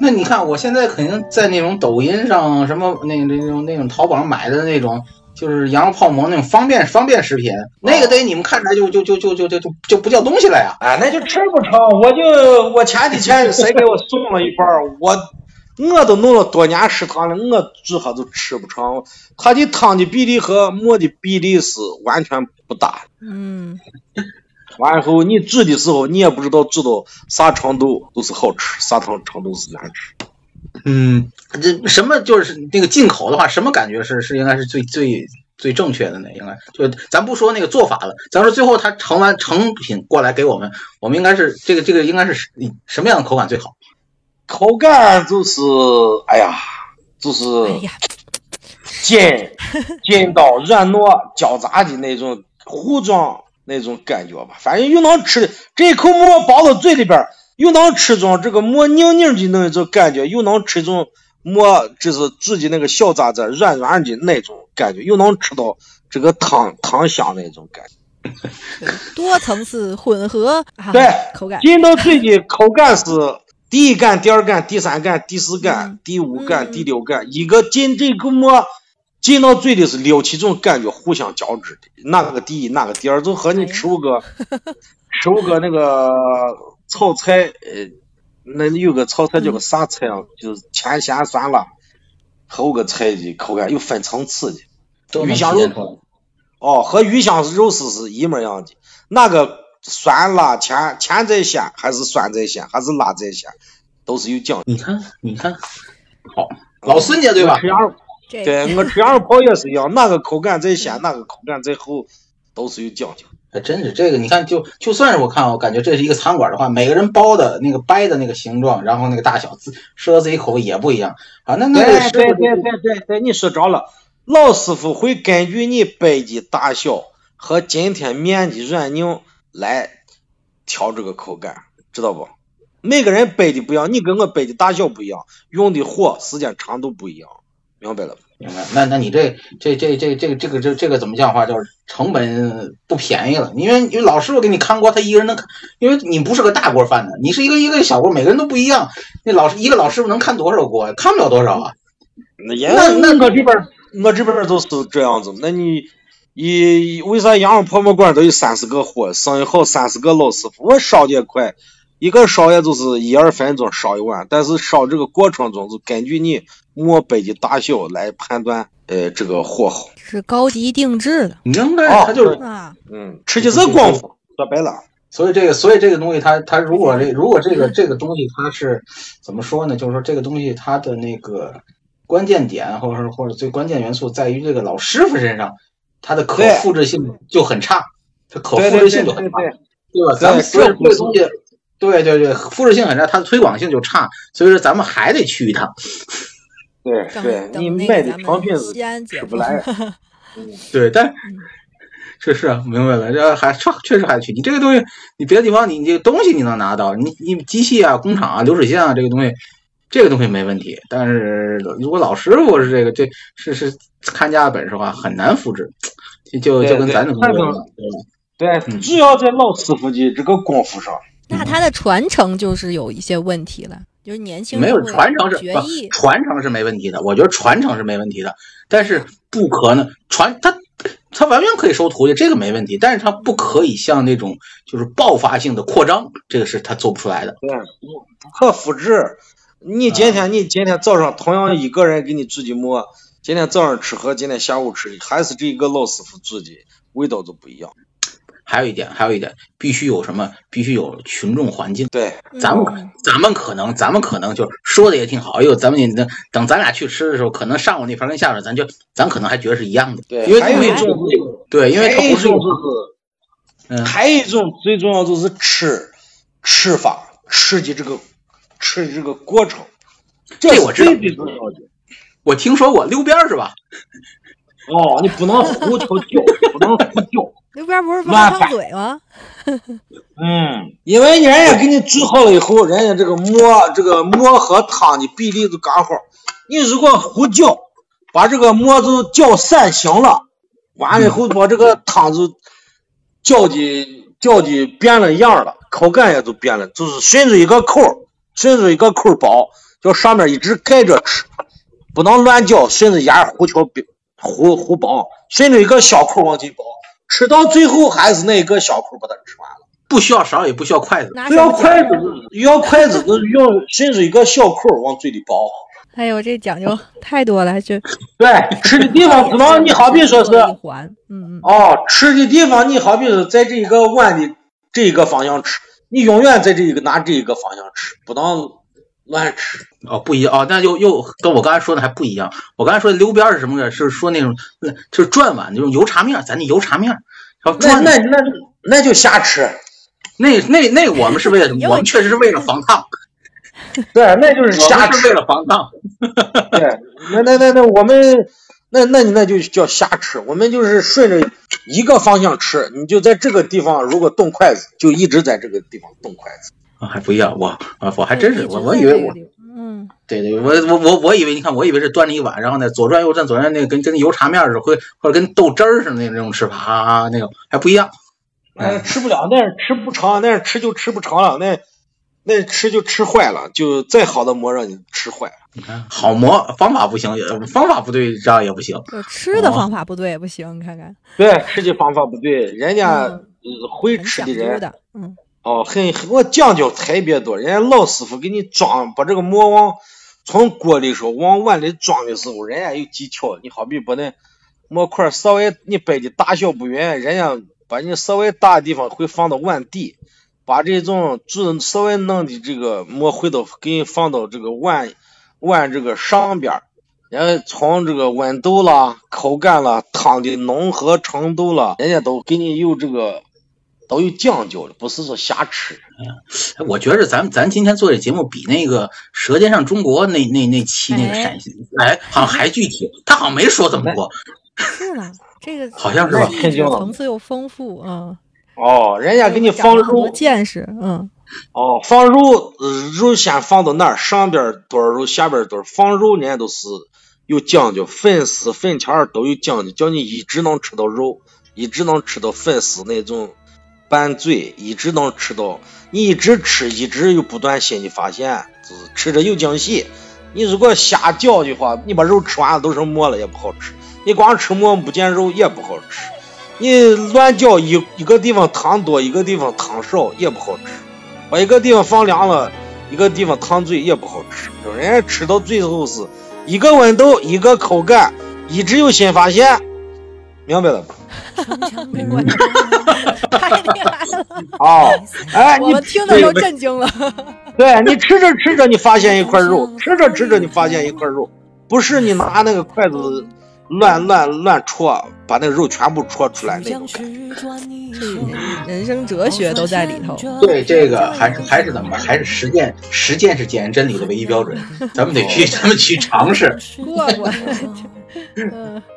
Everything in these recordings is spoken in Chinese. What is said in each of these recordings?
那你看，我现在肯定在那种抖音上，什么那那种那种淘宝上买的那种，就是羊肉泡馍那种方便方便食品，那个得你们看出来就就就就就就就就不叫东西了呀！哎，那就吃不成。我就我前几天谁给我送了一包，我我都弄了多年食堂了，我最好都吃不成。它的汤的比例和馍的比例是完全不搭。嗯。完以后你煮的时候，你也不知道煮到啥程度都是好吃，啥程程度是难吃。嗯，这什么就是那个进口的话，什么感觉是是应该是最最最正确的呢？应该就咱不说那个做法了，咱说最后它成完成品过来给我们，我们应该是这个这个应该是什么样的口感最好？口感就是哎呀，就是筋筋道软糯交杂的那种糊状。那种感觉吧，反正又能吃这一口馍包到嘴里边，又能吃中这个馍硬硬的那种感觉，又能吃中馍就是煮的那个小渣渣软软的那种感觉，又能吃到这个汤汤香那种感觉。多层次混合，对，口感进到嘴的口感是第一感、第二感、第三感、第四感、第五感、第六感，一个进这个馍。进到嘴里是六七种感觉互相交织的，哪个第一，哪个第二，就和你吃五个 吃五个那个炒菜，呃，那有个炒菜叫个啥菜啊？就是甜咸酸辣，和五个菜的口感有分层次的。鱼香肉哦，和鱼香肉丝是一模一样的。哪个酸辣甜甜在咸，还是酸在咸，还是辣在咸，都是有讲究。你看，你看，好，老孙家对吧？对我吃羊肉泡也是一样，哪个口感在先，哪个口感再厚，都是有讲究。还真是这个，你看，就就算是我看，我感觉这是一个餐馆的话，每个人包的那个掰的那个形状，然后那个大小，自适合自己口味也不一样啊。那那对对对对对对，你说着了，老师傅会根据你掰的大小和今天面的软硬来调这个口感，知道不？每个人掰的不一样，你跟我掰的大小不一样，用的火时间长度不一样。明白了，明白。那那你这这这这这个这个这这个怎么讲话？就是成本不便宜了。因为因为老师傅给你看锅，他一个人能，因为你不是个大锅饭的，你是一个一个小锅，每个人都不一样。那老师一个老师傅能看多少锅？看不了多少啊。那那那我这边我这边都是这样子。那你一为啥羊肉泡馍馆都有三十个货，生意好三十个老师傅？我烧的也快。一个烧也就是一二分钟烧一碗，但是烧这个过程中是根据你馍杯的大小来判断，呃，这个火候是高级定制的。应该，它就是啊，嗯，吃起是功夫，说白了。所以这个，所以这个东西，它它如果这如果这个这个东西它是怎么说呢？就是说这个东西它的那个关键点，或者是或者最关键元素在于这个老师傅身上，它的可复制性就很差，它可复制性就很差，对吧？咱们所有这个东西。对对对，复制性很差，它的推广性就差，所以说咱们还得去一趟。对对，你卖的商品吃不来。对，但是是明白了，这还确确实还得去。你这个东西，你别的地方你你这个东西你能拿到，你你机器啊、工厂啊、流水线啊这个东西，这个东西没问题。但是如果老师傅是这个，这是是看家本事的话，很难复制。就就跟咱这么说，对对，主要在老师傅的这个功夫上。那它的传承就是有一些问题了，就是年轻没有传承是传承是没问题的，我觉得传承是没问题的，但是不可能传他他完全可以收徒弟，这个没问题，但是他不可以像那种就是爆发性的扩张，这个是他做不出来的。对，不可复制。你今天你今天早上同样一个人给你煮的馍，今天早上吃和今天下午吃还是这一个老师傅煮的，味道都不一样。还有一点，还有一点，必须有什么？必须有群众环境。对，咱们咱们可能，咱们可能就说的也挺好。哎呦，咱们等等，咱俩去吃的时候，可能上午那盘跟下午咱就咱可能还觉得是一样的。对，因为还有一种，对，因为它不是，嗯，还有一种最重要就是吃吃法。吃的这个吃的这个过程，这我知道最最重要的。我听说过溜边儿是吧？哦，你不能胡敲叫，不能胡叫。那边不是挖烫嘴吗？嗯，因为人家给你煮好了以后，人家这个馍这个馍和汤的比例都刚好。你如果胡搅，把这个馍都搅散形了，完了以后把这个汤就搅的搅的变了样了，口感也就变了，就是顺着一个口，顺着一个口包，叫上面一直盖着吃，不能乱搅，顺着沿儿胡敲胡胡包，顺着一个小口往进包，吃到最后还是那一个小口把它吃完了。不需要勺，也不需要筷子。不拿什么讲要筷子，要筷子那用伸出一个小口往嘴里包。哎呦，这讲究太多了，就对，吃的地方 不能，你好比说是，嗯嗯，哦，吃的地方你好比是在这一个碗的这一个方向吃，你永远在这一个拿这一个方向吃，不能乱吃。哦，不一样哦，那又又跟我刚才说的还不一样。我刚才说的溜边儿是什么呢？是说那种，就是转碗那种油茶面儿，咱那油茶面儿，然后那转那那那就瞎吃，那那那我们是为了什么？我们确实是为了防烫，对，那就是瞎吃为。了防烫。对，那那那那我们那那你那就叫瞎吃，我们就是顺着一个方向吃，你就在这个地方如果动筷子，就一直在这个地方动筷子。啊，还不一样，我啊，我还真是我，我以为我嗯，对对，我我我我以为，你看，我以为是端着一碗，然后呢左转右转左转，那个跟跟油茶面儿似的，或或者跟豆汁儿似的那那种吃法啊，那种还不一样。哎，吃不了，那是吃不成，那是吃就吃不成了，那那吃就吃坏了，就再好的馍让你吃坏了。你看，好馍方法不行，也方法不对，这样也不行。吃的哦方法不对也不行，你看看，对，吃的方法不对，人家、会吃的人嗯，哦，很很我讲究特别多，人家老师傅给你装，把这个馍往从锅里时候往碗里装的时候，人家有技巧。你好比把那馍块稍微你掰的大小不匀，人家把你稍微大的地方会放到碗底，把这种煮稍微嫩的这个馍回头给你放到这个碗碗这个上边，人家从这个温度啦、口感啦、汤的浓和程度啦，人家都给你有这个都有讲究的，不是说瞎吃。哎我觉着咱咱今天做这节目比那个《舌尖上中国》那那那期那个哎陕西，哎，好像还具体。他好像没说怎么多，是呢，这个 好像是吧层次又丰富，嗯，哦，人家给你放肉，见识，嗯，哦，放肉，呃肉先放到那儿，上边儿多少肉，下边儿多少，放肉人家都是有讲究，粉丝、粉条儿都有讲究，叫你一直能吃到肉，一直能吃到粉丝那种拌嘴，一直能吃到，你一直吃，一直有不断新的发现，就是吃着有惊喜。你如果瞎搅的话，你把肉吃完了都是馍了，也不好吃。你光吃馍不见肉也不好吃。你乱搅一一个地方汤多，一个地方汤少也不好吃。把一个地方放凉了，一个地方烫嘴也不好吃。人家吃到最后是一个温度，一个口感，一直有新发现，明白了吧？明 白，太厉害了，哦、哎，我你们听的时候震惊了，对你吃着吃着，你发现一块肉，吃着吃着你发现一块肉，不是你拿那个筷子乱乱乱戳，把那个肉全部戳出来那种感觉。人生哲学都在里头，对这个还是还是怎么办？还是实践，实践是检验真理的唯一标准。咱们得去，咱们去尝试。过过，嗯，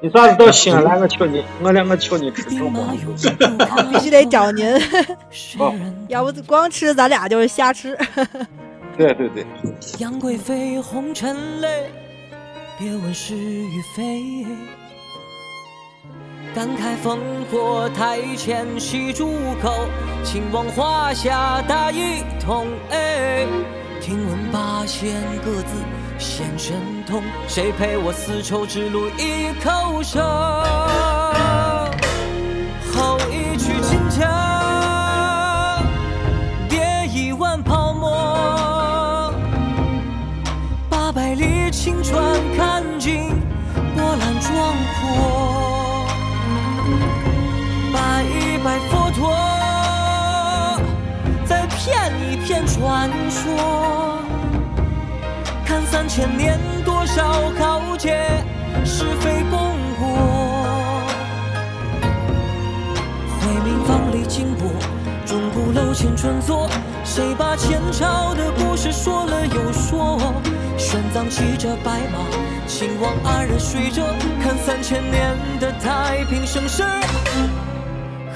你啥时到西安来，我请你，我两个请你吃成馍。必须得找您，哦要不光吃咱俩就是瞎吃，对对对，杨贵妃红尘泪，别问是与非。感慨烽火台前戏诸侯，秦王华夏大一统。哎，听闻八仙各自显神通，谁陪我丝绸之路一口愁？后一曲秦腔，叠一碗泡沫。八百里青川，看尽波澜壮阔。传说。看三千年多少豪杰，是非功过。回民房里金钵，钟鼓楼前春作，谁把前朝的故事说了又说？玄奘骑着白马，秦王二人睡着，看三千年的太平盛世。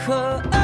和爱。